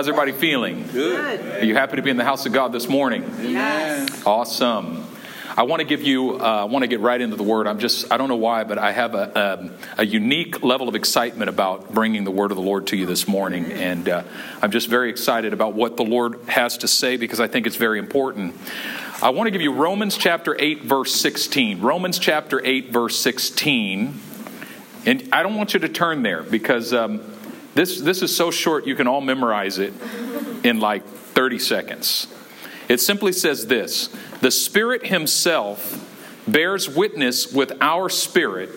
How's everybody feeling? Good. Are you happy to be in the house of God this morning? Yes. Awesome. I want to give you, uh, I want to get right into the word. I'm just, I don't know why, but I have a, um, a unique level of excitement about bringing the word of the Lord to you this morning. And uh, I'm just very excited about what the Lord has to say because I think it's very important. I want to give you Romans chapter 8, verse 16. Romans chapter 8, verse 16. And I don't want you to turn there because um, this, this is so short you can all memorize it in like 30 seconds. It simply says this The Spirit Himself bears witness with our spirit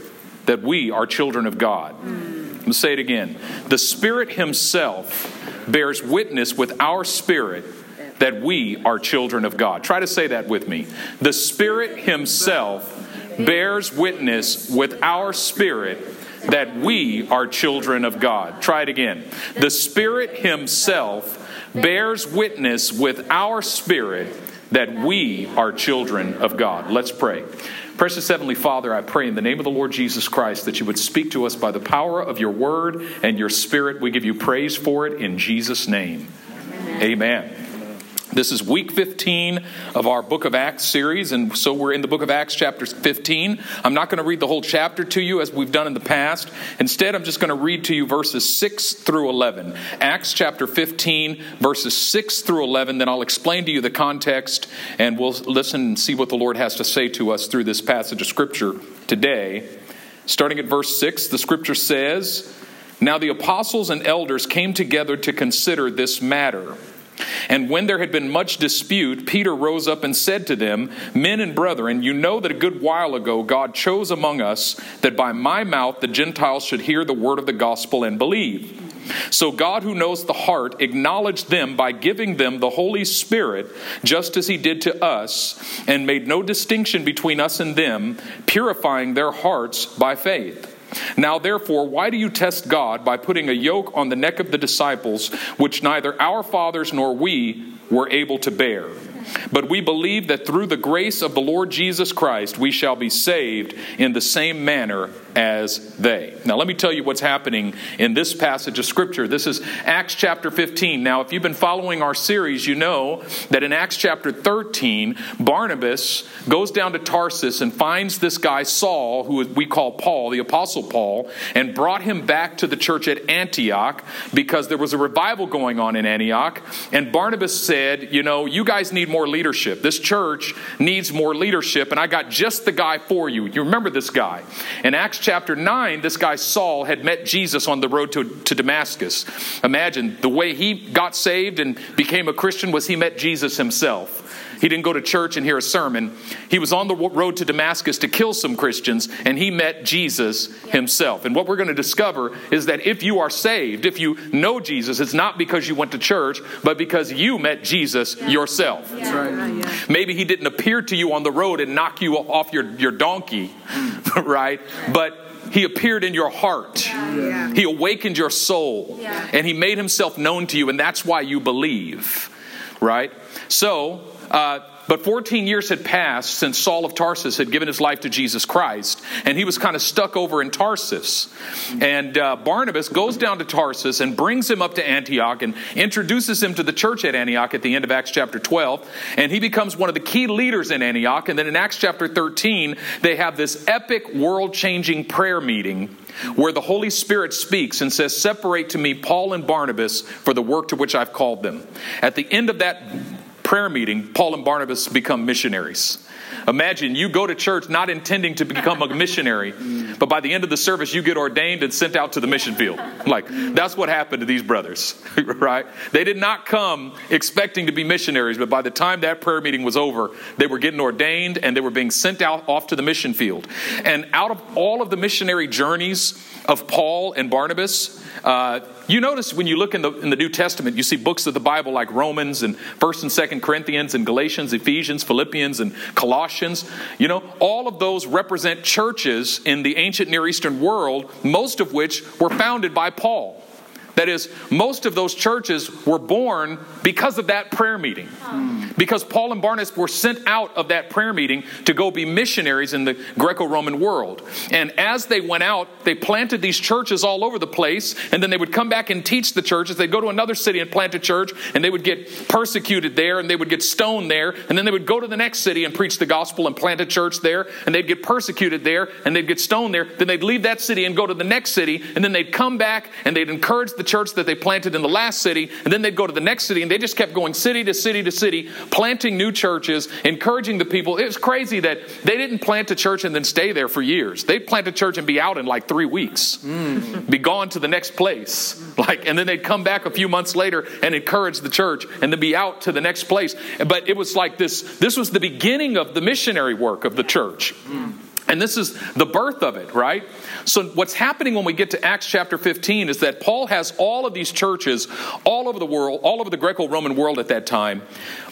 that we are children of God. Hmm. Let me say it again. The Spirit Himself bears witness with our spirit that we are children of God. Try to say that with me. The Spirit Himself bears witness with our spirit that we are children of God. Try it again. The Spirit Himself bears witness with our spirit that we are children of God. Let's pray. Precious Heavenly Father, I pray in the name of the Lord Jesus Christ that you would speak to us by the power of your word and your spirit. We give you praise for it in Jesus' name. Amen. Amen. This is week 15 of our Book of Acts series, and so we're in the Book of Acts, chapter 15. I'm not going to read the whole chapter to you as we've done in the past. Instead, I'm just going to read to you verses 6 through 11. Acts chapter 15, verses 6 through 11. Then I'll explain to you the context, and we'll listen and see what the Lord has to say to us through this passage of Scripture today. Starting at verse 6, the Scripture says, Now the apostles and elders came together to consider this matter. And when there had been much dispute, Peter rose up and said to them, Men and brethren, you know that a good while ago God chose among us that by my mouth the Gentiles should hear the word of the gospel and believe. So God, who knows the heart, acknowledged them by giving them the Holy Spirit, just as He did to us, and made no distinction between us and them, purifying their hearts by faith. Now, therefore, why do you test God by putting a yoke on the neck of the disciples, which neither our fathers nor we were able to bear? But we believe that through the grace of the Lord Jesus Christ, we shall be saved in the same manner as they. Now, let me tell you what's happening in this passage of Scripture. This is Acts chapter 15. Now, if you've been following our series, you know that in Acts chapter 13, Barnabas goes down to Tarsus and finds this guy, Saul, who we call Paul, the Apostle Paul, and brought him back to the church at Antioch because there was a revival going on in Antioch. And Barnabas said, You know, you guys need more leadership. This church needs more leadership, and I got just the guy for you. You remember this guy. In Acts chapter 9, this guy Saul had met Jesus on the road to, to Damascus. Imagine the way he got saved and became a Christian was he met Jesus himself. He didn't go to church and hear a sermon. He was on the road to Damascus to kill some Christians, and he met Jesus himself. And what we're going to discover is that if you are saved, if you know Jesus, it's not because you went to church, but because you met Jesus yourself. That's right. Maybe he didn't appear to you on the road and knock you off your, your donkey, right? But he appeared in your heart. Yeah. He awakened your soul. Yeah. And he made himself known to you, and that's why you believe, right? So, uh, but 14 years had passed since Saul of Tarsus had given his life to Jesus Christ, and he was kind of stuck over in Tarsus. And uh, Barnabas goes down to Tarsus and brings him up to Antioch and introduces him to the church at Antioch at the end of Acts chapter 12. And he becomes one of the key leaders in Antioch. And then in Acts chapter 13, they have this epic world changing prayer meeting where the Holy Spirit speaks and says, Separate to me Paul and Barnabas for the work to which I've called them. At the end of that prayer meeting, Paul and Barnabas become missionaries. Imagine you go to church not intending to become a missionary, but by the end of the service, you get ordained and sent out to the mission field. Like, that's what happened to these brothers, right? They did not come expecting to be missionaries, but by the time that prayer meeting was over, they were getting ordained and they were being sent out off to the mission field. And out of all of the missionary journeys of Paul and Barnabas, uh, you notice when you look in the, in the New Testament, you see books of the Bible like Romans and 1st and 2nd Corinthians and Galatians, Ephesians, Philippians, and Colossians. You know, all of those represent churches in the ancient Near Eastern world, most of which were founded by Paul. That is, most of those churches were born because of that prayer meeting. Hmm. Because Paul and Barnabas were sent out of that prayer meeting to go be missionaries in the Greco Roman world. And as they went out, they planted these churches all over the place, and then they would come back and teach the churches. They'd go to another city and plant a church, and they would get persecuted there, and they would get stoned there, and then they would go to the next city and preach the gospel and plant a church there, and they'd get persecuted there, and they'd get stoned there. Then they'd leave that city and go to the next city, and then they'd come back and they'd encourage the church that they planted in the last city, and then they'd go to the next city, and they just kept going city to city to city, planting new churches, encouraging the people. It was crazy that they didn't plant a church and then stay there for years. They'd plant a church and be out in like three weeks, mm. be gone to the next place, like, and then they'd come back a few months later and encourage the church, and then be out to the next place. But it was like this. This was the beginning of the missionary work of the church. Mm. And this is the birth of it, right? So, what's happening when we get to Acts chapter 15 is that Paul has all of these churches all over the world, all over the Greco Roman world at that time.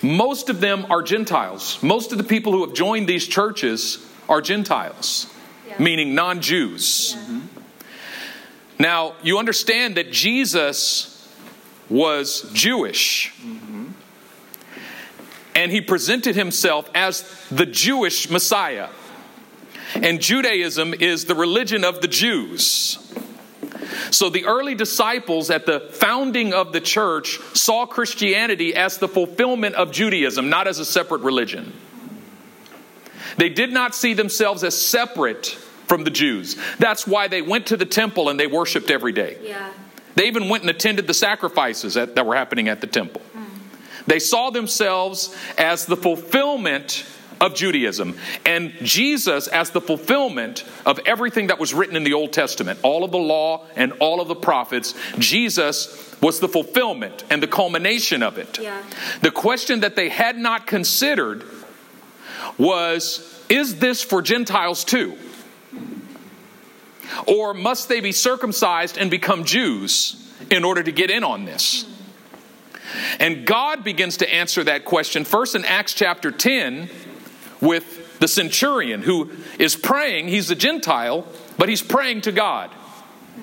Most of them are Gentiles. Most of the people who have joined these churches are Gentiles, yeah. meaning non Jews. Yeah. Now, you understand that Jesus was Jewish. Mm-hmm. And he presented himself as the Jewish Messiah. And Judaism is the religion of the Jews. So the early disciples at the founding of the church saw Christianity as the fulfillment of Judaism, not as a separate religion. They did not see themselves as separate from the Jews. That's why they went to the temple and they worshiped every day. Yeah. They even went and attended the sacrifices that, that were happening at the temple. Mm. They saw themselves as the fulfillment of Judaism, and Jesus as the fulfillment of everything that was written in the Old Testament, all of the law and all of the prophets. Jesus was the fulfillment and the culmination of it. Yeah. The question that they had not considered was is this for Gentiles too? Or must they be circumcised and become Jews in order to get in on this? And God begins to answer that question first in Acts chapter 10 with the centurion who is praying. He's a Gentile, but he's praying to God.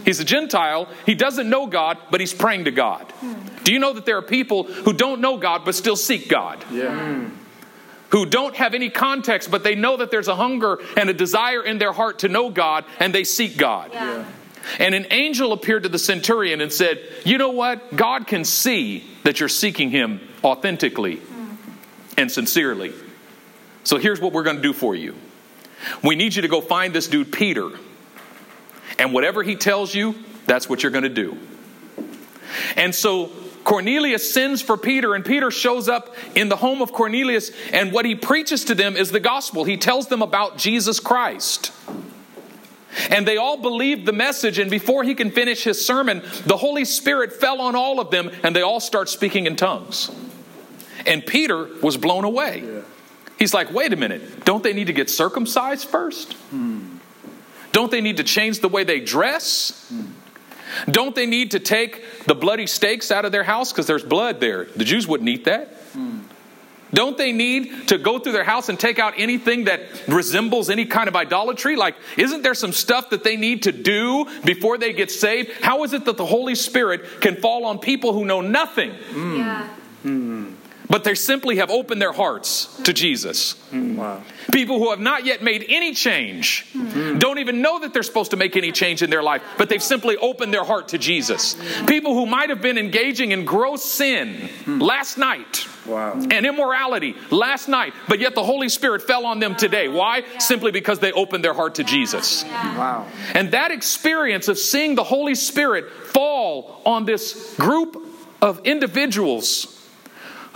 He's a Gentile. He doesn't know God, but he's praying to God. Hmm. Do you know that there are people who don't know God but still seek God? Yeah. Hmm. Who don't have any context, but they know that there's a hunger and a desire in their heart to know God, and they seek God. Yeah. And an angel appeared to the centurion and said, You know what? God can see that you're seeking him authentically hmm. and sincerely. So here's what we're going to do for you we need you to go find this dude, Peter. And whatever he tells you, that's what you're going to do. And so Cornelius sends for Peter, and Peter shows up in the home of Cornelius, and what he preaches to them is the gospel. He tells them about Jesus Christ. And they all believed the message, and before he can finish his sermon, the Holy Spirit fell on all of them, and they all start speaking in tongues. And Peter was blown away. Yeah. He's like, wait a minute, don't they need to get circumcised first? Don't they need to change the way they dress? Don't they need to take the bloody steaks out of their house because there's blood there? The Jews wouldn't eat that. Don't they need to go through their house and take out anything that resembles any kind of idolatry? Like, isn't there some stuff that they need to do before they get saved? How is it that the Holy Spirit can fall on people who know nothing? Yeah. But they simply have opened their hearts to Jesus. Wow. People who have not yet made any change mm-hmm. don't even know that they're supposed to make any change in their life, but they've simply opened their heart to Jesus. People who might have been engaging in gross sin last night. Wow. And immorality last night, but yet the Holy Spirit fell on them today. Why? Yeah. Simply because they opened their heart to Jesus. Yeah. Wow. And that experience of seeing the Holy Spirit fall on this group of individuals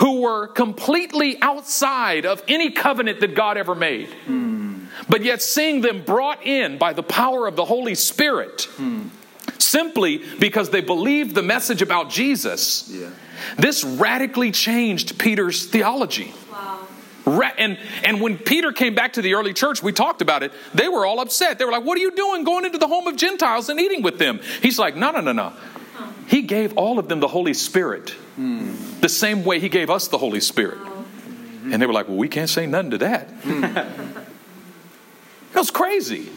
who were completely outside of any covenant that God ever made. Mm. But yet, seeing them brought in by the power of the Holy Spirit, mm. simply because they believed the message about Jesus, yeah. this radically changed Peter's theology. And, and when Peter came back to the early church, we talked about it, they were all upset. They were like, What are you doing going into the home of Gentiles and eating with them? He's like, No, no, no, no. He gave all of them the Holy Spirit mm. The same way He gave us the Holy Spirit. And they were like, Well, we can't say nothing to that. That was crazy.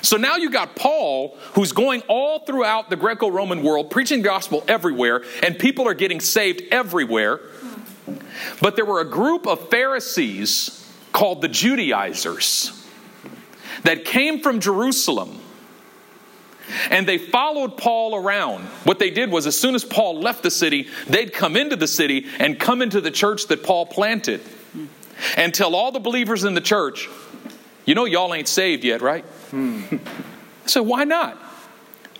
So now you got Paul, who's going all throughout the Greco Roman world, preaching the gospel everywhere, and people are getting saved everywhere. But there were a group of Pharisees called the Judaizers that came from Jerusalem. And they followed Paul around. What they did was, as soon as Paul left the city, they'd come into the city and come into the church that Paul planted and tell all the believers in the church, you know, y'all ain't saved yet, right? Hmm. So why not?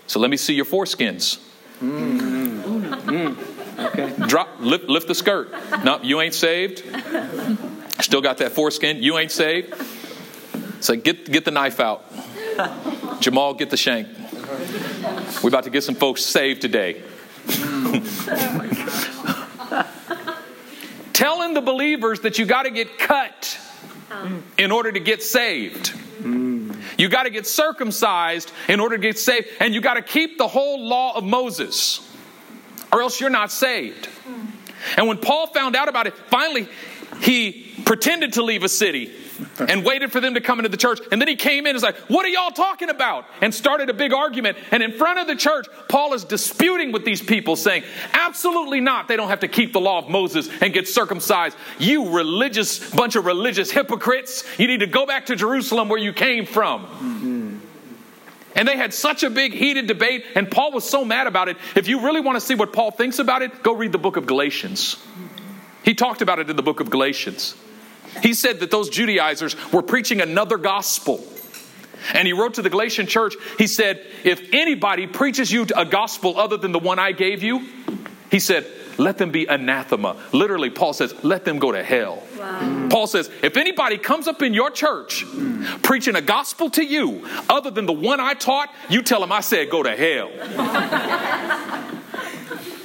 So let me see your foreskins. Mm. Okay. Drop, lift, lift the skirt. No, you ain't saved. Still got that foreskin. You ain't saved. So get get the knife out. Jamal, get the shank. We're about to get some folks saved today. Telling the believers that you got to get cut oh. in order to get saved. You got to get circumcised in order to get saved, and you got to keep the whole law of Moses, or else you're not saved. Hmm. And when Paul found out about it, finally he pretended to leave a city and waited for them to come into the church. And then he came in and was like, What are y'all talking about? And started a big argument. And in front of the church, Paul is disputing with these people, saying, Absolutely not. They don't have to keep the law of Moses and get circumcised. You religious, bunch of religious hypocrites, you need to go back to Jerusalem where you came from. Mm-hmm. And they had such a big heated debate, and Paul was so mad about it. If you really want to see what Paul thinks about it, go read the book of Galatians. He talked about it in the book of Galatians. He said that those Judaizers were preaching another gospel. And he wrote to the Galatian church, he said, If anybody preaches you a gospel other than the one I gave you, he said, let them be anathema. Literally, Paul says, let them go to hell. Wow. Paul says, if anybody comes up in your church preaching a gospel to you other than the one I taught, you tell them I said go to hell.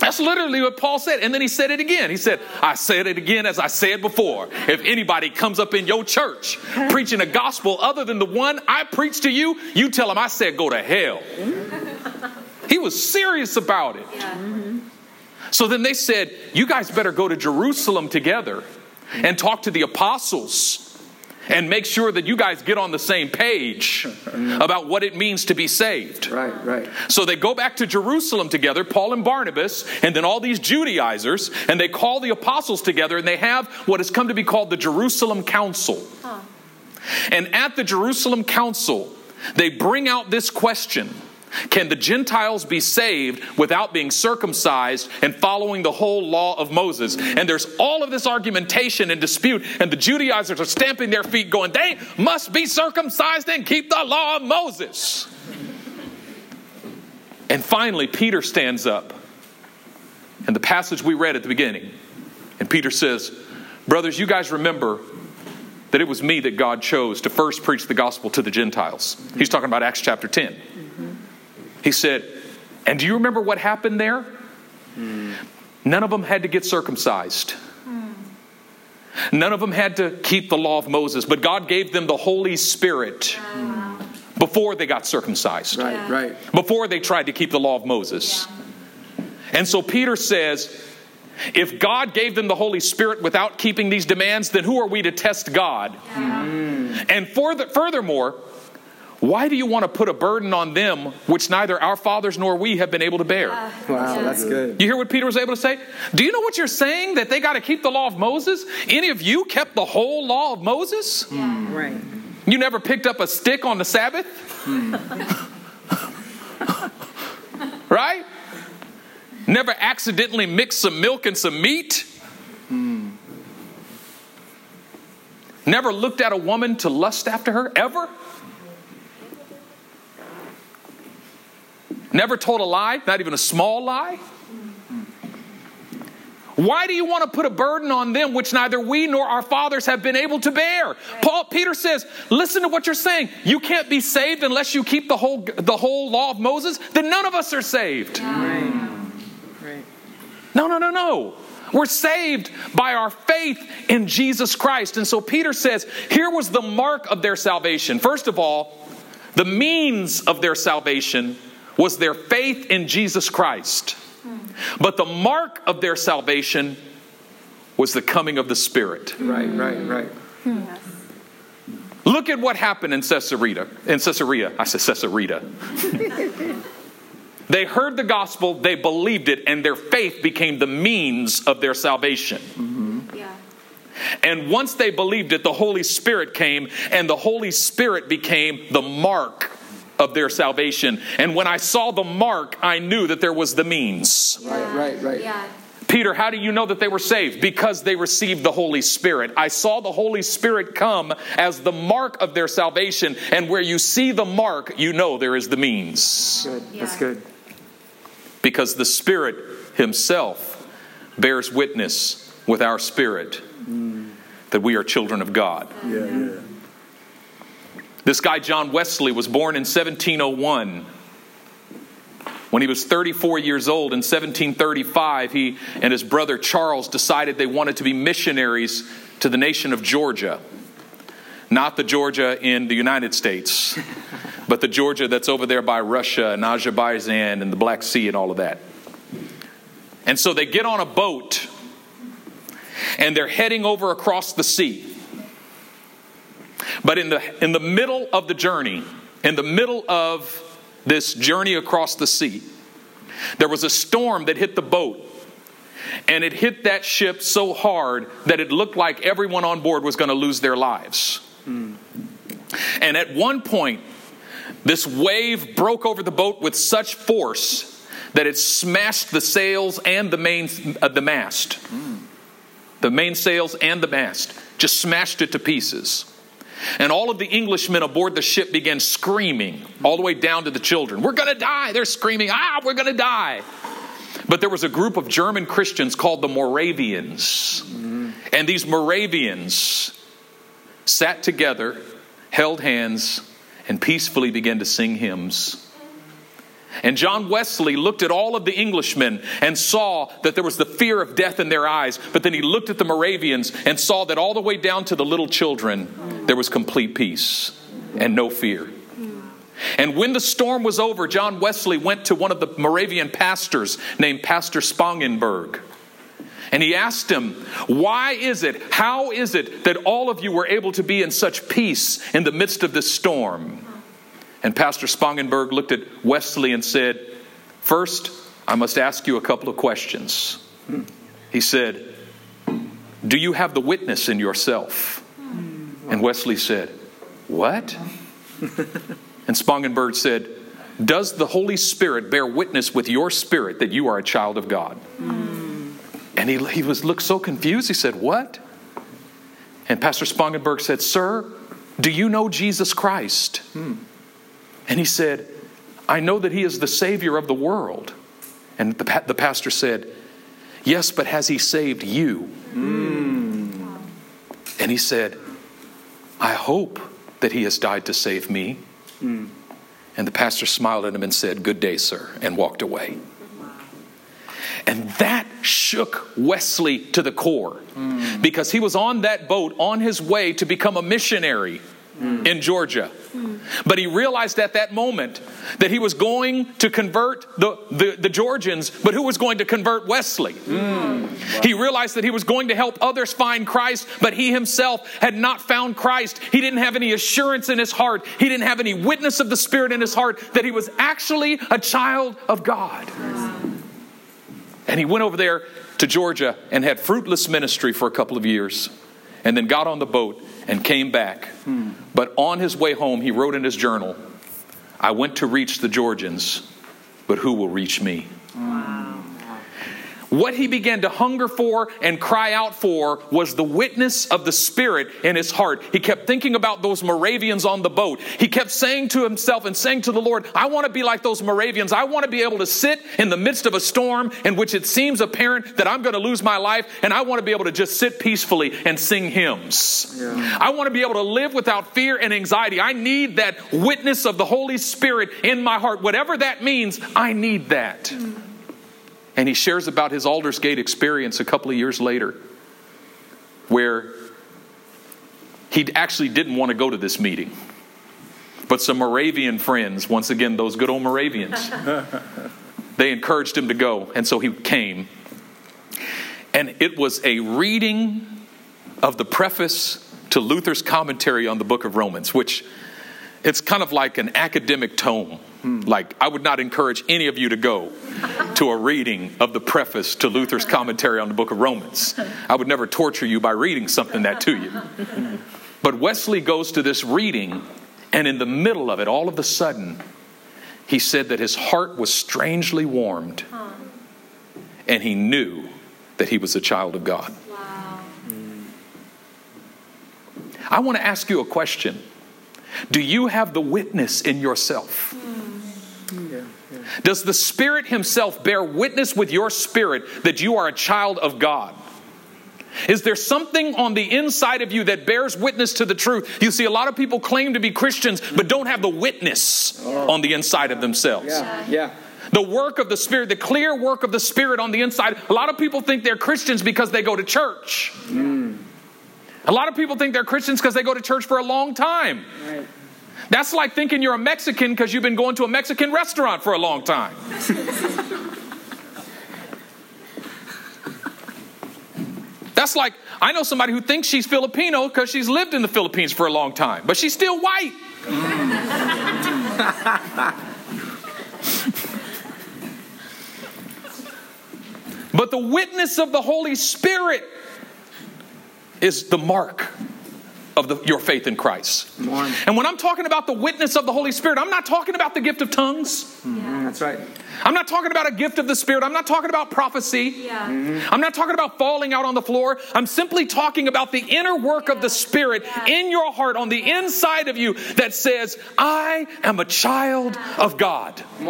That's literally what Paul said. And then he said it again. He said, I said it again as I said before. If anybody comes up in your church preaching a gospel other than the one I preached to you, you tell them I said go to hell. he was serious about it. So then they said, You guys better go to Jerusalem together and talk to the apostles and make sure that you guys get on the same page mm-hmm. about what it means to be saved. Right, right. So they go back to Jerusalem together, Paul and Barnabas, and then all these Judaizers, and they call the apostles together, and they have what has come to be called the Jerusalem Council. Huh. And at the Jerusalem Council, they bring out this question can the Gentiles be saved without being circumcised and following the whole law of Moses? And there's all of this argumentation and dispute, and the Judaizers are stamping their feet, going, They must be circumcised and keep the law of Moses. And finally, Peter stands up. And the passage we read at the beginning, and Peter says, Brothers, you guys remember that it was me that God chose to first preach the gospel to the Gentiles. He's talking about Acts chapter 10. He said, And do you remember what happened there? Mm. None of them had to get circumcised. Mm. None of them had to keep the law of Moses, but God gave them the Holy Spirit mm. before they got circumcised. Right, yeah. right. Before they tried to keep the law of Moses. Yeah. And so Peter says, if God gave them the Holy Spirit without keeping these demands, then who are we to test God? Yeah. And for the, furthermore, why do you want to put a burden on them which neither our fathers nor we have been able to bear? Wow, that's good. You hear what Peter was able to say? Do you know what you're saying? That they got to keep the law of Moses? Any of you kept the whole law of Moses? Yeah. Hmm. Right. You never picked up a stick on the Sabbath? Hmm. right? Never accidentally mixed some milk and some meat? Hmm. Never looked at a woman to lust after her? Ever? Never told a lie, not even a small lie. Why do you want to put a burden on them which neither we nor our fathers have been able to bear? Paul Peter says, listen to what you're saying. You can't be saved unless you keep the whole the whole law of Moses. Then none of us are saved. Right. Right. No, no, no, no. We're saved by our faith in Jesus Christ. And so Peter says, here was the mark of their salvation. First of all, the means of their salvation was their faith in Jesus Christ. But the mark of their salvation was the coming of the Spirit. Right, right, right. Look at what happened in Caesarea. In Caesarea, I said Caesarea. they heard the gospel, they believed it, and their faith became the means of their salvation. Mm-hmm. Yeah. And once they believed it, the Holy Spirit came, and the Holy Spirit became the mark of their salvation. And when I saw the mark, I knew that there was the means. Yeah. Right, right, right. Yeah. Peter, how do you know that they were saved? Because they received the Holy Spirit. I saw the Holy Spirit come as the mark of their salvation, and where you see the mark, you know there is the means. Good. That's good. Because the Spirit Himself bears witness with our spirit mm. that we are children of God. Yeah, yeah. This guy, John Wesley, was born in 1701. When he was 34 years old in 1735, he and his brother Charles decided they wanted to be missionaries to the nation of Georgia. Not the Georgia in the United States, but the Georgia that's over there by Russia and Azerbaijan and the Black Sea and all of that. And so they get on a boat and they're heading over across the sea. But in the, in the middle of the journey, in the middle of this journey across the sea, there was a storm that hit the boat. And it hit that ship so hard that it looked like everyone on board was going to lose their lives. And at one point, this wave broke over the boat with such force that it smashed the sails and the main uh, the mast. The main sails and the mast just smashed it to pieces. And all of the Englishmen aboard the ship began screaming, all the way down to the children. We're going to die. They're screaming, ah, we're going to die. But there was a group of German Christians called the Moravians. And these Moravians sat together, held hands, and peacefully began to sing hymns. And John Wesley looked at all of the Englishmen and saw that there was the fear of death in their eyes. But then he looked at the Moravians and saw that all the way down to the little children, there was complete peace and no fear. And when the storm was over, John Wesley went to one of the Moravian pastors named Pastor Spangenberg. And he asked him, Why is it, how is it that all of you were able to be in such peace in the midst of this storm? And Pastor Spangenberg looked at Wesley and said, First, I must ask you a couple of questions. He said, Do you have the witness in yourself? And Wesley said, What? And Spangenberg said, Does the Holy Spirit bear witness with your spirit that you are a child of God? And he, he was looked so confused. He said, What? And Pastor Spangenberg said, Sir, do you know Jesus Christ? And he said, I know that he is the Savior of the world. And the, the pastor said, Yes, but has he saved you? Hmm. And he said, I hope that he has died to save me. Hmm. And the pastor smiled at him and said, Good day, sir, and walked away. And that shook Wesley to the core hmm. because he was on that boat on his way to become a missionary in Georgia. But he realized at that moment that he was going to convert the, the, the Georgians, but who was going to convert Wesley? Hmm. He realized that he was going to help others find Christ, but he himself had not found Christ. He didn't have any assurance in his heart, he didn't have any witness of the Spirit in his heart that he was actually a child of God. And he went over there to Georgia and had fruitless ministry for a couple of years, and then got on the boat and came back. Hmm. But on his way home, he wrote in his journal, I went to reach the Georgians, but who will reach me? What he began to hunger for and cry out for was the witness of the Spirit in his heart. He kept thinking about those Moravians on the boat. He kept saying to himself and saying to the Lord, I want to be like those Moravians. I want to be able to sit in the midst of a storm in which it seems apparent that I'm going to lose my life, and I want to be able to just sit peacefully and sing hymns. I want to be able to live without fear and anxiety. I need that witness of the Holy Spirit in my heart. Whatever that means, I need that. Hmm. And he shares about his Aldersgate experience a couple of years later, where he actually didn't want to go to this meeting. But some Moravian friends, once again, those good old Moravians, they encouraged him to go. And so he came. And it was a reading of the preface to Luther's commentary on the book of Romans, which it's kind of like an academic tome. Hmm. Like, I would not encourage any of you to go to a reading of the preface to Luther's commentary on the book of Romans. I would never torture you by reading something that to you. But Wesley goes to this reading, and in the middle of it, all of a sudden, he said that his heart was strangely warmed, and he knew that he was a child of God. Wow. Hmm. I want to ask you a question. Do you have the witness in yourself? Does the Spirit Himself bear witness with your spirit that you are a child of God? Is there something on the inside of you that bears witness to the truth? You see, a lot of people claim to be Christians but don't have the witness oh. on the inside of themselves. Yeah, yeah. The work of the Spirit, the clear work of the Spirit on the inside. A lot of people think they're Christians because they go to church. Mm. A lot of people think they're Christians because they go to church for a long time. Right. That's like thinking you're a Mexican because you've been going to a Mexican restaurant for a long time. That's like, I know somebody who thinks she's Filipino because she's lived in the Philippines for a long time, but she's still white. but the witness of the Holy Spirit is the mark of the, your faith in Christ. Come. And when I'm talking about the witness of the Holy Spirit, I'm not talking about the gift of tongues. Mm, That's right. I'm not talking about a gift of the Spirit. I'm not talking about prophecy. Yeah. I'm not talking about falling out on the floor. I'm simply talking about the inner work of the Spirit in your heart, on the inside of you, that says, I am a child of God. Come.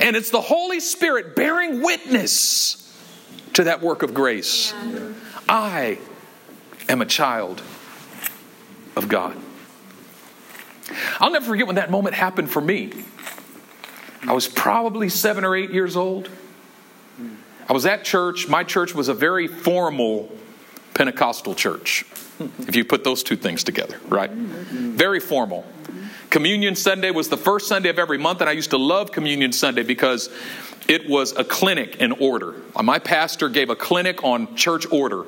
And it's the Holy Spirit bearing witness to that work of grace. I am a child of God. I'll never forget when that moment happened for me. I was probably seven or eight years old. I was at church. My church was a very formal Pentecostal church, if you put those two things together, right? Very formal. Communion Sunday was the first Sunday of every month, and I used to love Communion Sunday because it was a clinic in order. My pastor gave a clinic on church order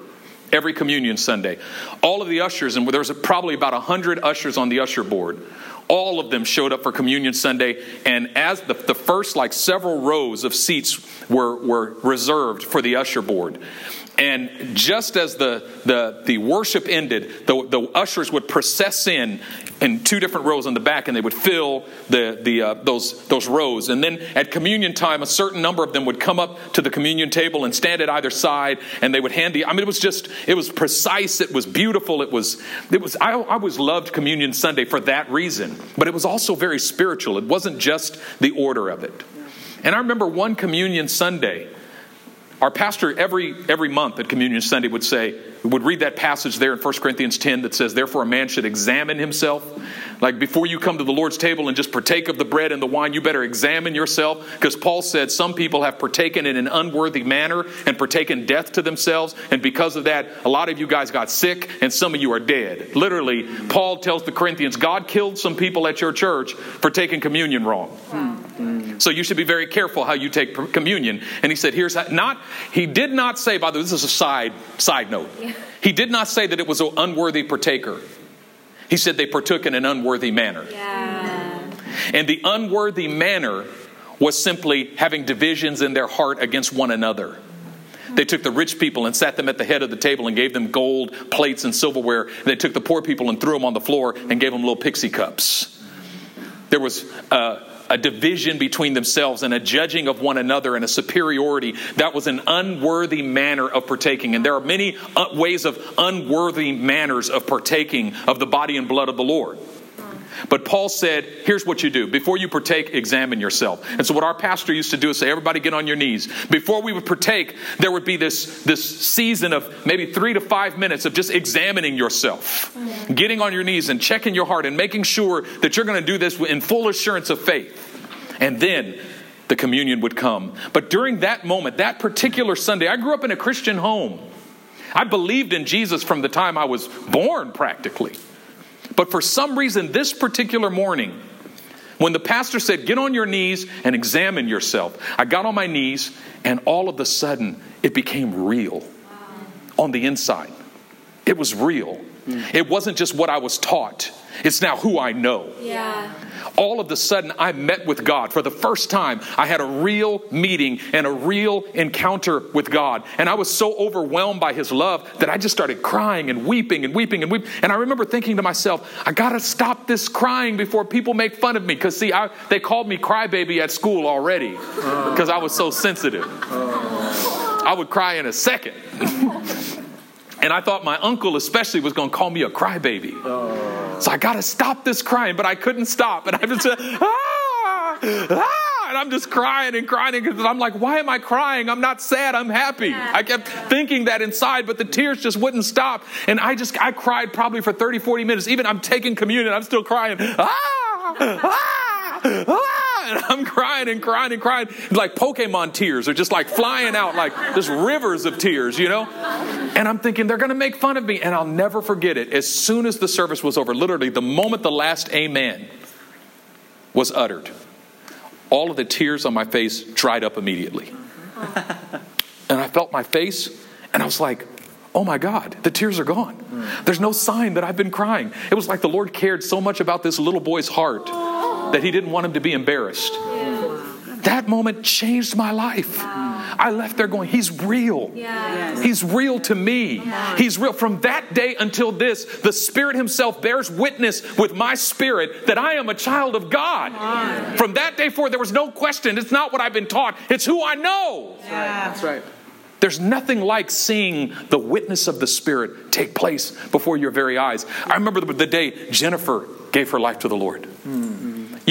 every communion Sunday. All of the ushers, and there was probably about 100 ushers on the usher board, all of them showed up for communion Sunday. And as the, the first, like several rows of seats were, were reserved for the usher board. And just as the, the, the worship ended, the, the ushers would process in in two different rows in the back, and they would fill the, the, uh, those, those rows. And then at communion time, a certain number of them would come up to the communion table and stand at either side, and they would hand the. I mean, it was just, it was precise, it was beautiful, it was, it was. I, I always loved Communion Sunday for that reason, but it was also very spiritual. It wasn't just the order of it. And I remember one Communion Sunday. Our pastor every every month at Communion Sunday would say, would read that passage there in 1 Corinthians 10 that says, Therefore a man should examine himself. Like before you come to the Lord's table and just partake of the bread and the wine, you better examine yourself. Because Paul said some people have partaken in an unworthy manner and partaken death to themselves. And because of that, a lot of you guys got sick and some of you are dead. Literally, Paul tells the Corinthians, God killed some people at your church for taking communion wrong. So you should be very careful how you take communion. And he said, here's how, not, he did not say, by the way, this is a side, side note. He did not say that it was an unworthy partaker. He said they partook in an unworthy manner. Yeah. And the unworthy manner was simply having divisions in their heart against one another. They took the rich people and sat them at the head of the table and gave them gold plates and silverware. They took the poor people and threw them on the floor and gave them little pixie cups. There was uh, a division between themselves and a judging of one another and a superiority. That was an unworthy manner of partaking. And there are many uh, ways of unworthy manners of partaking of the body and blood of the Lord. But Paul said, here's what you do. Before you partake, examine yourself. And so what our pastor used to do is say, everybody get on your knees. Before we would partake, there would be this, this season of maybe three to five minutes of just examining yourself. Getting on your knees and checking your heart and making sure that you're going to do this in full assurance of faith. And then the communion would come. But during that moment, that particular Sunday, I grew up in a Christian home. I believed in Jesus from the time I was born, practically. But for some reason, this particular morning, when the pastor said, Get on your knees and examine yourself, I got on my knees, and all of a sudden, it became real on the inside. It was real. It wasn't just what I was taught, it's now who I know. Yeah. All of a sudden, I met with God. For the first time, I had a real meeting and a real encounter with God. And I was so overwhelmed by His love that I just started crying and weeping and weeping and weeping. And I remember thinking to myself, I got to stop this crying before people make fun of me. Because, see, I, they called me crybaby at school already uh. because I was so sensitive. Uh. I would cry in a second. and I thought my uncle, especially, was going to call me a crybaby. Uh. So I got to stop this crying, but I couldn't stop. And I just said, ah, ah, and I'm just crying and crying because I'm like, why am I crying? I'm not sad. I'm happy. I kept thinking that inside, but the tears just wouldn't stop. And I just, I cried probably for 30, 40 minutes. Even I'm taking communion, I'm still crying. Ah, ah, ah and I'm crying and crying and crying. Like Pokemon tears are just like flying out, like just rivers of tears, you know? And I'm thinking, they're going to make fun of me. And I'll never forget it. As soon as the service was over, literally, the moment the last amen was uttered, all of the tears on my face dried up immediately. And I felt my face, and I was like, oh my God, the tears are gone. There's no sign that I've been crying. It was like the Lord cared so much about this little boy's heart that he didn't want him to be embarrassed. That moment changed my life. I left there going, He's real. He's real to me. He's real. From that day until this, the Spirit Himself bears witness with my spirit that I am a child of God. From that day forward, there was no question. It's not what I've been taught, it's who I know. That's right. There's nothing like seeing the witness of the Spirit take place before your very eyes. I remember the day Jennifer gave her life to the Lord.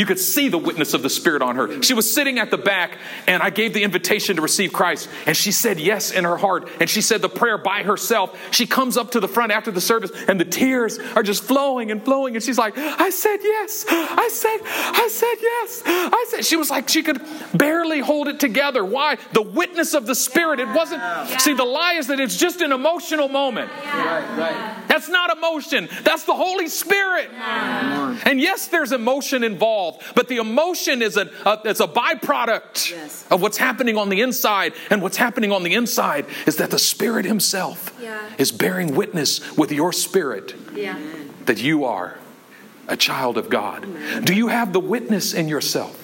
You could see the witness of the Spirit on her. She was sitting at the back, and I gave the invitation to receive Christ, and she said yes in her heart, and she said the prayer by herself. She comes up to the front after the service, and the tears are just flowing and flowing, and she's like, I said yes. I said, I said yes. I said, she was like, she could barely hold it together. Why? The witness of the Spirit. It wasn't, yeah. see, the lie is that it's just an emotional moment. Yeah. Right, right. That's not emotion, that's the Holy Spirit. Yeah. And yes, there's emotion involved involved, but the emotion is a, a, it's a byproduct yes. of what's happening on the inside. And what's happening on the inside is that the Spirit Himself yeah. is bearing witness with your spirit yeah. that you are a child of God. Amen. Do you have the witness in yourself?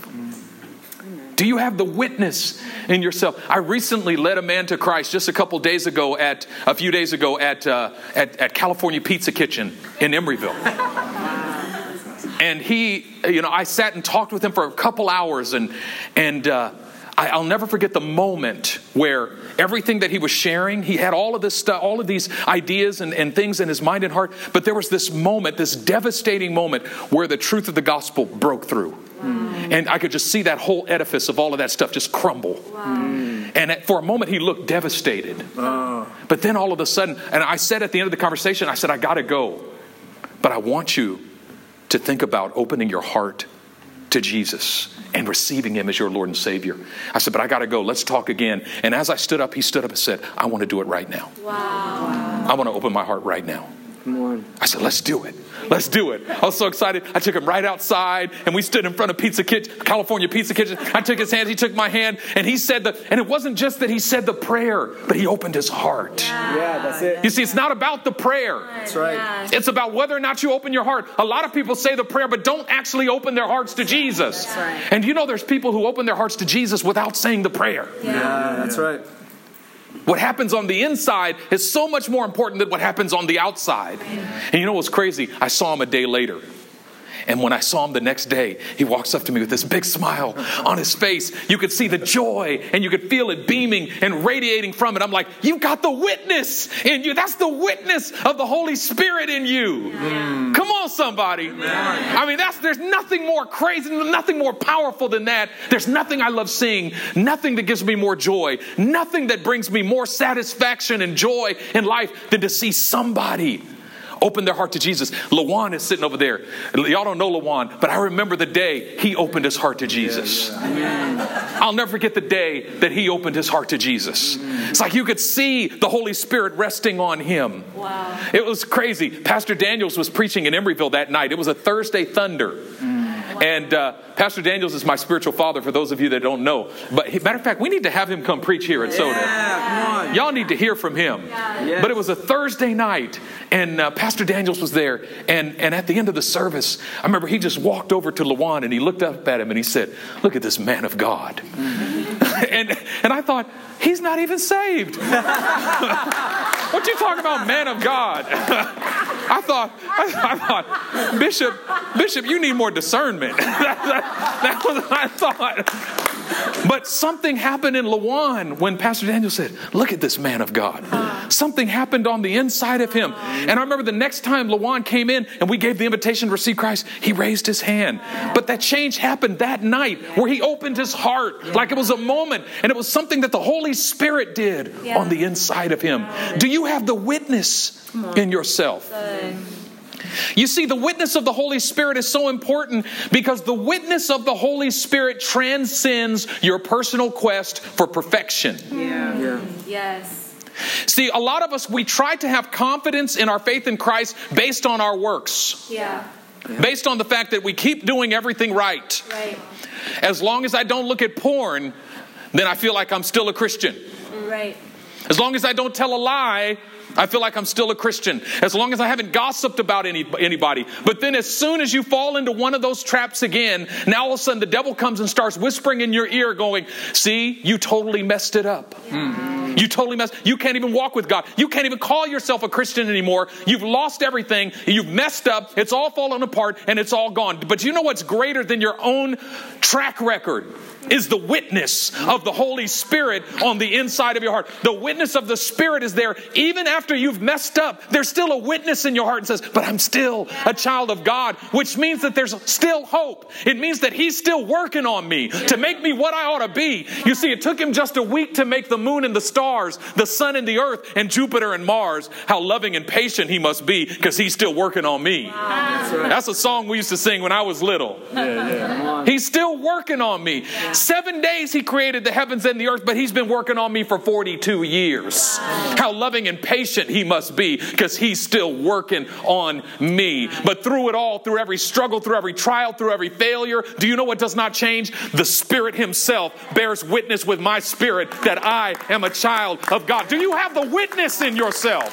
Do you have the witness in yourself? I recently led a man to Christ just a couple days ago at a few days ago at uh, at, at California Pizza Kitchen in Emeryville. And he, you know, I sat and talked with him for a couple hours, and and uh, I, will never forget the moment where everything that he was sharing, he had all of this stuff, all of these ideas and, and things in his mind and heart, but there was this moment, this devastating moment, where the truth of the gospel broke through. Wow. And I could just see that whole edifice of all of that stuff just crumble. Wow. And for a moment, he looked devastated. Uh. But then all of a sudden, and I said at the end of the conversation, I said, I got to go. But I want you to think about opening your heart to Jesus and receiving him as your Lord and Savior. I said, but I got to go. Let's talk again. And as I stood up, he stood up and said, I want to do it right now. Wow. I want to open my heart right now. I said, let's do it. Let's do it. I was so excited. I took him right outside and we stood in front of Pizza Kitchen, California Pizza Kitchen. I took his hand, he took my hand, and he said the, and it wasn't just that he said the prayer, but he opened his heart. Yeah, yeah that's it. You see, it's not about the prayer. That's right. It's about whether or not you open your heart. A lot of people say the prayer, but don't actually open their hearts to Jesus. That's right. And you know, there's people who open their hearts to Jesus without saying the prayer. Yeah, yeah that's right. What happens on the inside is so much more important than what happens on the outside. And you know what's crazy? I saw him a day later. And when I saw him the next day, he walks up to me with this big smile on his face. You could see the joy and you could feel it beaming and radiating from it. I'm like, "You've got the witness in you. That's the witness of the Holy Spirit in you. Yeah. Come on, somebody. I mean, that's there's nothing more crazy, nothing more powerful than that. There's nothing I love seeing, nothing that gives me more joy, nothing that brings me more satisfaction and joy in life than to see somebody open their heart to Jesus. Lawan is sitting over there. Y'all don't know Lawan, but I remember the day he opened his heart to Jesus. I'll never forget the day that he opened his heart to Jesus. It's like you could see the Holy Spirit resting on him. Wow. It was crazy. Pastor Daniels was preaching in Emeryville that night. It was a Thursday thunder. And uh, Pastor Daniels is my spiritual father, for those of you that don't know. But he, matter of fact, we need to have him come preach here at Soda. Yeah, come. Y'all need to hear from him. Yes. But it was a Thursday night, and uh, Pastor Daniels was there. And, and at the end of the service, I remember he just walked over to Lawan and he looked up at him and he said, Look at this man of God. and, and I thought, He's not even saved. what you talking about, man of God? I thought, I, I thought, Bishop, Bishop, you need more discernment. that, was what I thought. But something happened in Lawan when Pastor Daniel said, Look at this man of God. Something happened on the inside of him. And I remember the next time Lawan came in and we gave the invitation to receive Christ, he raised his hand. But that change happened that night where he opened his heart like it was a moment and it was something that the Holy Spirit did on the inside of him. Do you have the witness in yourself? Good. You see, the witness of the Holy Spirit is so important because the witness of the Holy Spirit transcends your personal quest for perfection. Yeah. yeah. Yes. See, a lot of us, we try to have confidence in our faith in Christ based on our works, Yeah. based on the fact that we keep doing everything right. Right. As long as I don't look at porn, then I feel like I'm still a Christian. Right. As long as I don't tell a lie, I feel like I'm still a Christian. As long as I haven't gossiped about any, anybody. But then, as soon as you fall into one of those traps again, now all of a sudden the devil comes and starts whispering in your ear, going, See, you totally messed it up. You totally messed. You can't even walk with God. You can't even call yourself a Christian anymore. You've lost everything. You've messed up. It's all fallen apart and it's all gone. But you know what's greater than your own track record? Is the witness of the Holy Spirit on the inside of your heart. The witness of the Spirit is there even after you've messed up. There's still a witness in your heart and says, But I'm still a child of God, which means that there's still hope. It means that He's still working on me to make me what I ought to be. You see, it took Him just a week to make the moon and the stars, the sun and the earth, and Jupiter and Mars. How loving and patient He must be because He's still working on me. That's a song we used to sing when I was little. He's still working on me. Seven days he created the heavens and the earth, but he's been working on me for 42 years. How loving and patient he must be because he's still working on me. But through it all, through every struggle, through every trial, through every failure, do you know what does not change? The Spirit himself bears witness with my spirit that I am a child of God. Do you have the witness in yourself?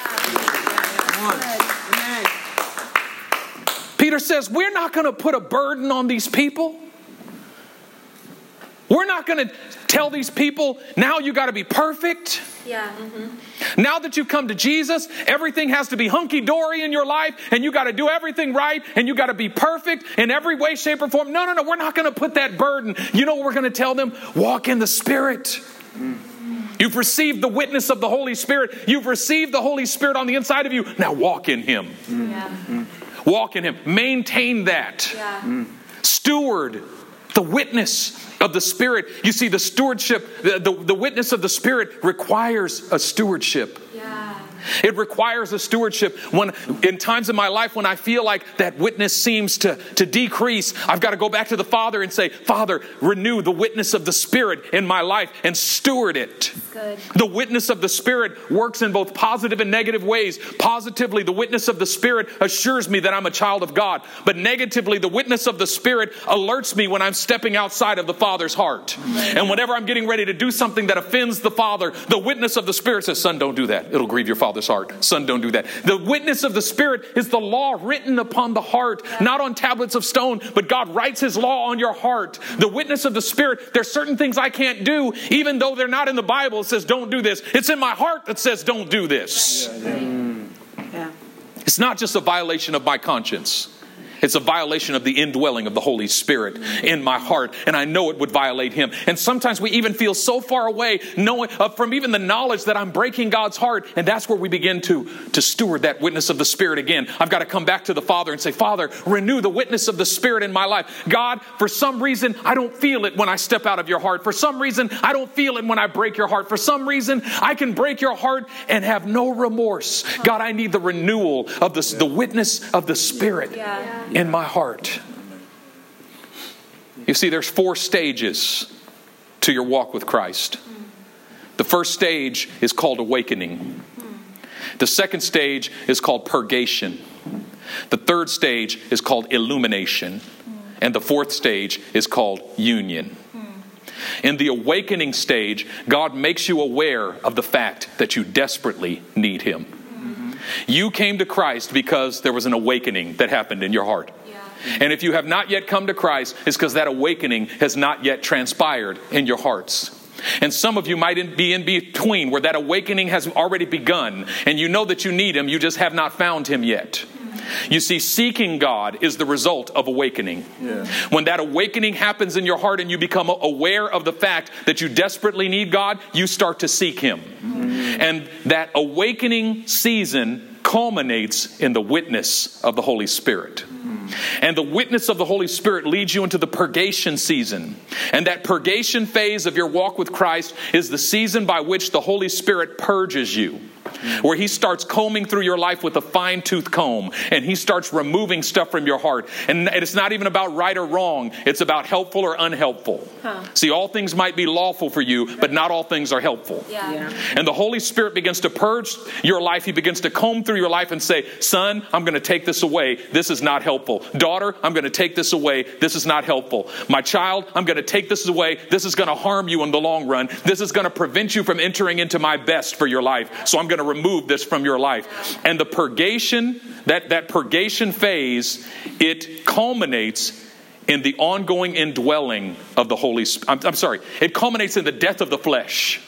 Peter says, We're not going to put a burden on these people. We're not going to tell these people, now you got to be perfect. Yeah. Mm-hmm. Now that you've come to Jesus, everything has to be hunky dory in your life, and you got to do everything right, and you got to be perfect in every way, shape, or form. No, no, no, we're not going to put that burden. You know what we're going to tell them? Walk in the Spirit. Mm. You've received the witness of the Holy Spirit. You've received the Holy Spirit on the inside of you. Now walk in Him. Mm. Yeah. Walk in Him. Maintain that. Yeah. Steward the witness of the Spirit. You see, the stewardship, the, the, the witness of the Spirit requires a stewardship. Yeah. It requires a stewardship. When in times of my life when I feel like that witness seems to, to decrease, I've got to go back to the Father and say, Father, renew the witness of the Spirit in my life and steward it. Good. The witness of the Spirit works in both positive and negative ways. Positively, the witness of the Spirit assures me that I'm a child of God. But negatively, the witness of the Spirit alerts me when I'm stepping outside of the Father's heart. And whenever I'm getting ready to do something that offends the Father, the witness of the Spirit says, Son, don't do that. It'll grieve your Father's heart. Son, don't do that. The witness of the Spirit is the law written upon the heart, not on tablets of stone, but God writes His law on your heart. The witness of the Spirit, there's certain things I can't do, even though they're not in the Bible. It says, don't do this. It's in my heart that says, don't do this. Yeah. It's not just a violation of my conscience. It's a violation of the indwelling of the Holy Spirit in my heart, and I know it would violate Him. And sometimes we even feel so far away, knowing uh, from even the knowledge that I'm breaking God's heart, and that's where we begin to to steward that witness of the Spirit again. I've got to come back to the Father and say, Father, renew the witness of the Spirit in my life. God, for some reason I don't feel it when I step out of Your heart. For some reason I don't feel it when I break Your heart. For some reason I can break Your heart and have no remorse. God, I need the renewal of the the witness of the Spirit Yeah. In my heart. You see, there's four stages to your walk with Christ. The first stage is called awakening. The second stage is called purgation. The third stage is called illumination. And the fourth stage is called union. In the awakening stage, God makes you aware of the fact that you desperately need Him. You came to Christ because there was an awakening that happened in your heart. And if you have not yet come to Christ, it's because that awakening has not yet transpired in your hearts. And some of you might be in between where that awakening has already begun and you know that you need Him, you just have not found Him yet. You see, seeking God is the result of awakening. Yeah. When that awakening happens in your heart and you become aware of the fact that you desperately need God, you start to seek Him. Mm-hmm. And that awakening season culminates in the witness of the Holy Spirit. And the witness of the Holy Spirit leads you into the purgation season. And that purgation phase of your walk with Christ is the season by which the Holy Spirit purges you where he starts combing through your life with a fine tooth comb and he starts removing stuff from your heart. And it's not even about right or wrong, it's about helpful or unhelpful. Huh. See, all things might be lawful for you, but not all things are helpful. Yeah. yeah. And the Holy Spirit begins to purge your life. He begins to comb through your life and say, Son, I'm going to take this away. This is not helpful. Daughter, I'm going to take this away. This is not helpful. My child, I'm going to take this away. This is going to harm you in the long run. This is going to prevent you from entering into my best for your life. So I'm going to remove this from your life. And the purgation, that, that purgation phase, it culminates in the ongoing indwelling of the Holy Spirit. I'm, I'm, sorry, it culminates in the death of the flesh.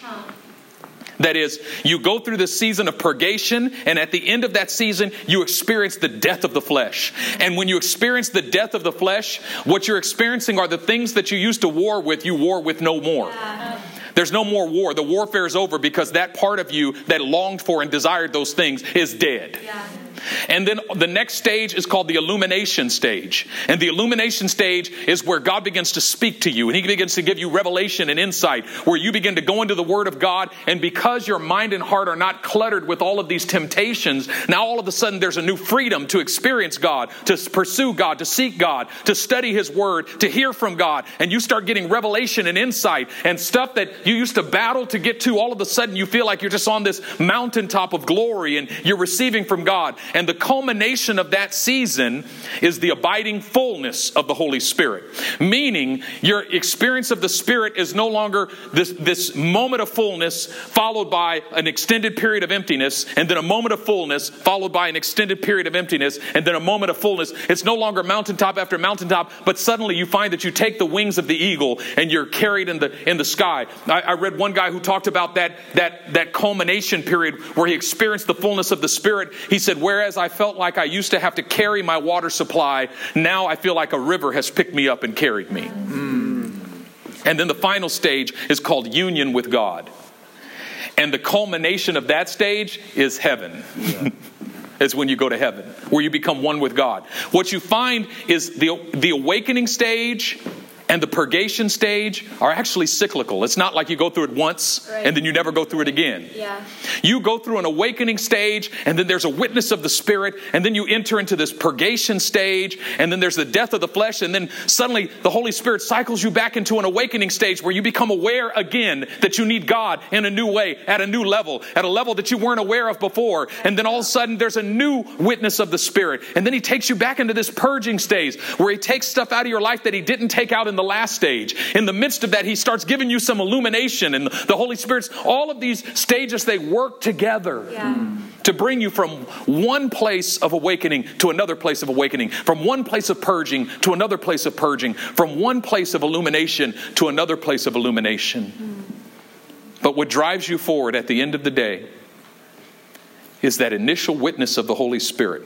That is, you go through this season of purgation, and at the end of that season, you experience the death of the flesh. And when you experience the death of the flesh, what you're experiencing are the things that you used to war with, you war with no more. Yeah. There's no more war. The warfare is over because that part of you that longed for and desired those things is dead. Yeah. And then the next stage is called the illumination stage. And the illumination stage is where God begins to speak to you and He begins to give you revelation and insight, where you begin to go into the Word of God. And because your mind and heart are not cluttered with all of these temptations, now all of a sudden there's a new freedom to experience God, to pursue God, to seek God, to study His Word, to hear from God. And you start getting revelation and insight and stuff that you used to battle to get to. All of a sudden you feel like you're just on this mountaintop of glory and you're receiving from God. And the culmination of that season is the abiding fullness of the Holy Spirit. Meaning, your experience of the Spirit is no longer this, this moment of fullness followed by an extended period of emptiness, and then a moment of fullness followed by an extended period of emptiness, and then a moment of fullness. It's no longer mountaintop after mountaintop, but suddenly you find that you take the wings of the eagle and you're carried in the in the sky. I, I read one guy who talked about that that that culmination period where he experienced the fullness of the Spirit. He said, "Whereas whereas I felt like I used to have to carry my water supply, now I feel like a river has picked me up and carried me. Mm. And then the final stage is called union with God. And the culmination of that stage is heaven. Yeah. is when you go to heaven, where you become one with God. What you find is the, the awakening stage and the purgation stage are actually cyclical. It's not like you go through it once right. and then you never go through it again. Yeah. You go through an awakening stage and then there's a witness of the Spirit and then you enter into this purgation stage and then there's the death of the flesh and then suddenly the Holy Spirit cycles you back into an awakening stage where you become aware again that you need God in a new way, at a new level, at a level that you weren't aware of before. And then all of a sudden there's a new witness of the Spirit. And then He takes you back into this purging stage where He takes stuff out of your life that He didn't take out in the last stage. In the midst of that, he starts giving you some illumination, and the Holy Spirit's, all of these stages, they work together. Yeah. To bring you from one place of awakening to another place of awakening, from one place of purging to another place of purging, from one place of illumination to another place of illumination. Mm. But what drives you forward at the end of the day is that initial witness of the Holy Spirit.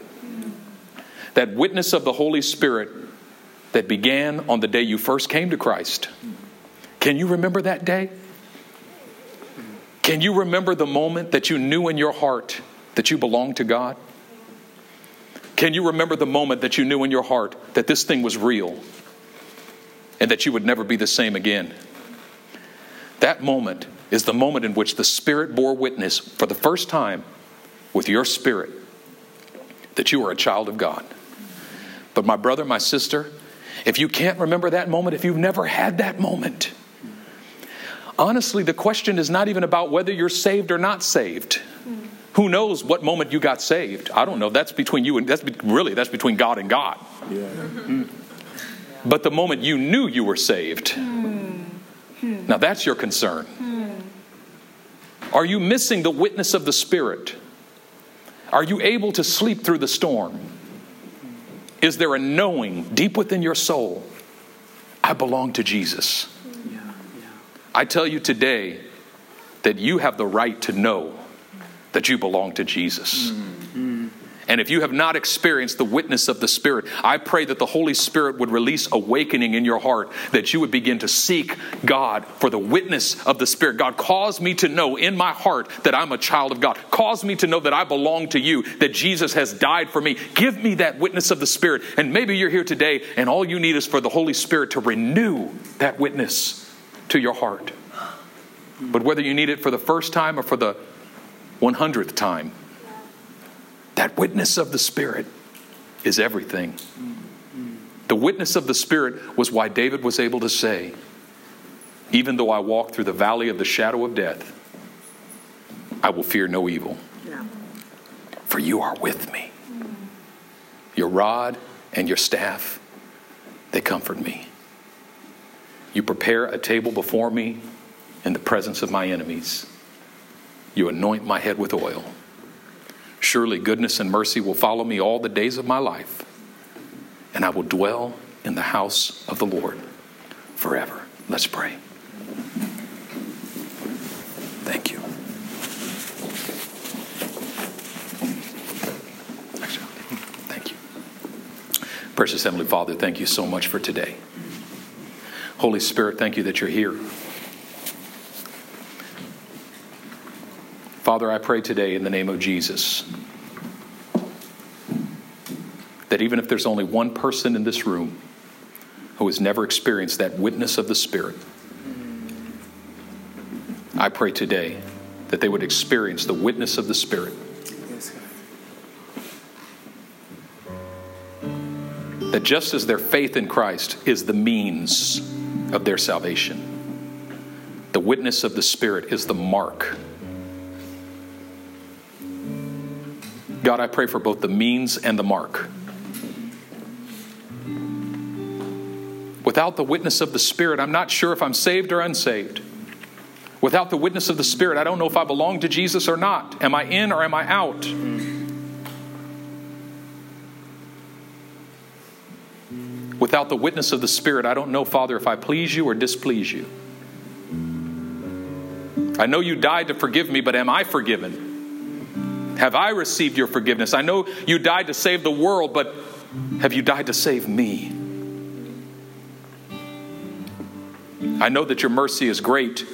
That witness of the Holy Spirit that began on the day you first came to Christ. Can you remember that day? Can you remember the moment that you knew in your heart that you belonged to God? Can you remember the moment that you knew in your heart that this thing was real and that you would never be the same again? That moment is the moment in which the Spirit bore witness for the first time with your spirit that you are a child of God. But, my brother, my sister, if you can't remember that moment, if you've never had that moment, honestly, the question is not even about whether you're saved or not saved. Who knows what moment you got saved? I don't know. That's between you and that's really that's between God and God. Yeah. but the moment you knew you were saved. Now that's your concern. Are you missing the witness of the Spirit? Are you able to sleep through the storm? Is there a knowing deep within your soul? I belong to Jesus. I tell you today that you have the right to know that you belong to Jesus. Mm. And if you have not experienced the witness of the Spirit, I pray that the Holy Spirit would release awakening in your heart, that you would begin to seek God for the witness of the Spirit. God, cause me to know in my heart that I'm a child of God. Cause me to know that I belong to you, that Jesus has died for me. Give me that witness of the Spirit. And maybe you're here today and all you need is for the Holy Spirit to renew that witness to your heart. But whether you need it for the first time or for the 100th time, that witness of the Spirit is everything. The witness of the Spirit was why David was able to say, Even though I walk through the valley of the shadow of death, I will fear no evil, for you are with me. Your rod and your staff, they comfort me. You prepare a table before me in the presence of my enemies. You anoint my head with oil. Surely goodness and mercy will follow me all the days of my life, and I will dwell in the house of the Lord forever. Let's pray. Thank you. Thank you. Precious Heavenly Father, thank you so much for today. Holy Spirit, thank you that you're here. Father, I pray today in the name of Jesus that even if there's only one person in this room who has never experienced that witness of the Spirit, I pray today that they would experience the witness of the Spirit. That just as their faith in Christ is the means of their salvation, the witness of the Spirit is the mark. God, I pray for both the means and the mark. Without the witness of the Spirit, I'm not sure if I'm saved or unsaved. Without the witness of the Spirit, I don't know if I belong to Jesus or not. Am I in or am I out? Without the witness of the Spirit, I don't know, Father, if I please you or displease you. I know you died to forgive me, but am I forgiven? Have I received your forgiveness? I know you died to save the world, but have you died to save me? I know that your mercy is great,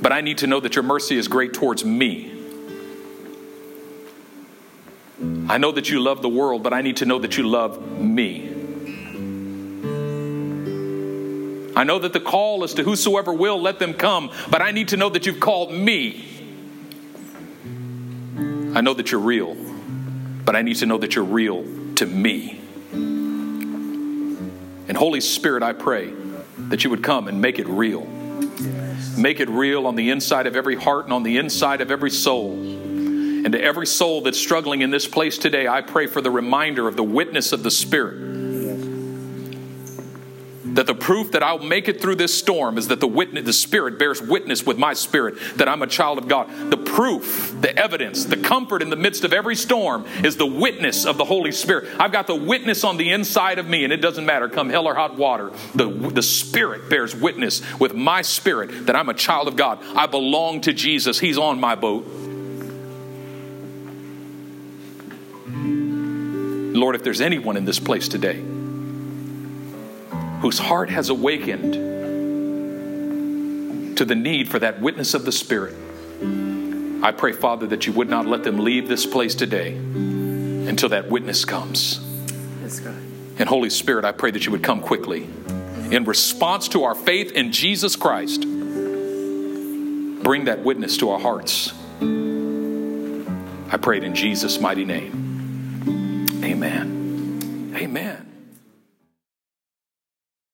but I need to know that your mercy is great towards me. I know that you love the world, but I need to know that you love me. I know that the call is to whosoever will, let them come, but I need to know that you've called me. I know that you're real, but I need to know that you're real to me. And Holy Spirit, I pray that you would come and make it real. Make it real on the inside of every heart and on the inside of every soul. And to every soul that's struggling in this place today, I pray for the reminder of the witness of the Spirit. That the proof that I'll make it through this storm is that the witness, the Spirit bears witness with my spirit that I'm a child of God. The proof, the evidence, the comfort in the midst of every storm is the witness of the Holy Spirit. I've got the witness on the inside of me, and it doesn't matter, come hell or hot water. The, the Spirit bears witness with my spirit that I'm a child of God. I belong to Jesus. He's on my boat. Lord, if there's anyone in this place today whose heart has awakened to the need for that witness of the Spirit, I pray, Father, that you would not let them leave this place today until that witness comes. Yes, God. And Holy Spirit, I pray that you would come quickly in response to our faith in Jesus Christ. Bring that witness to our hearts. I pray it in Jesus' mighty name. Amen. Amen.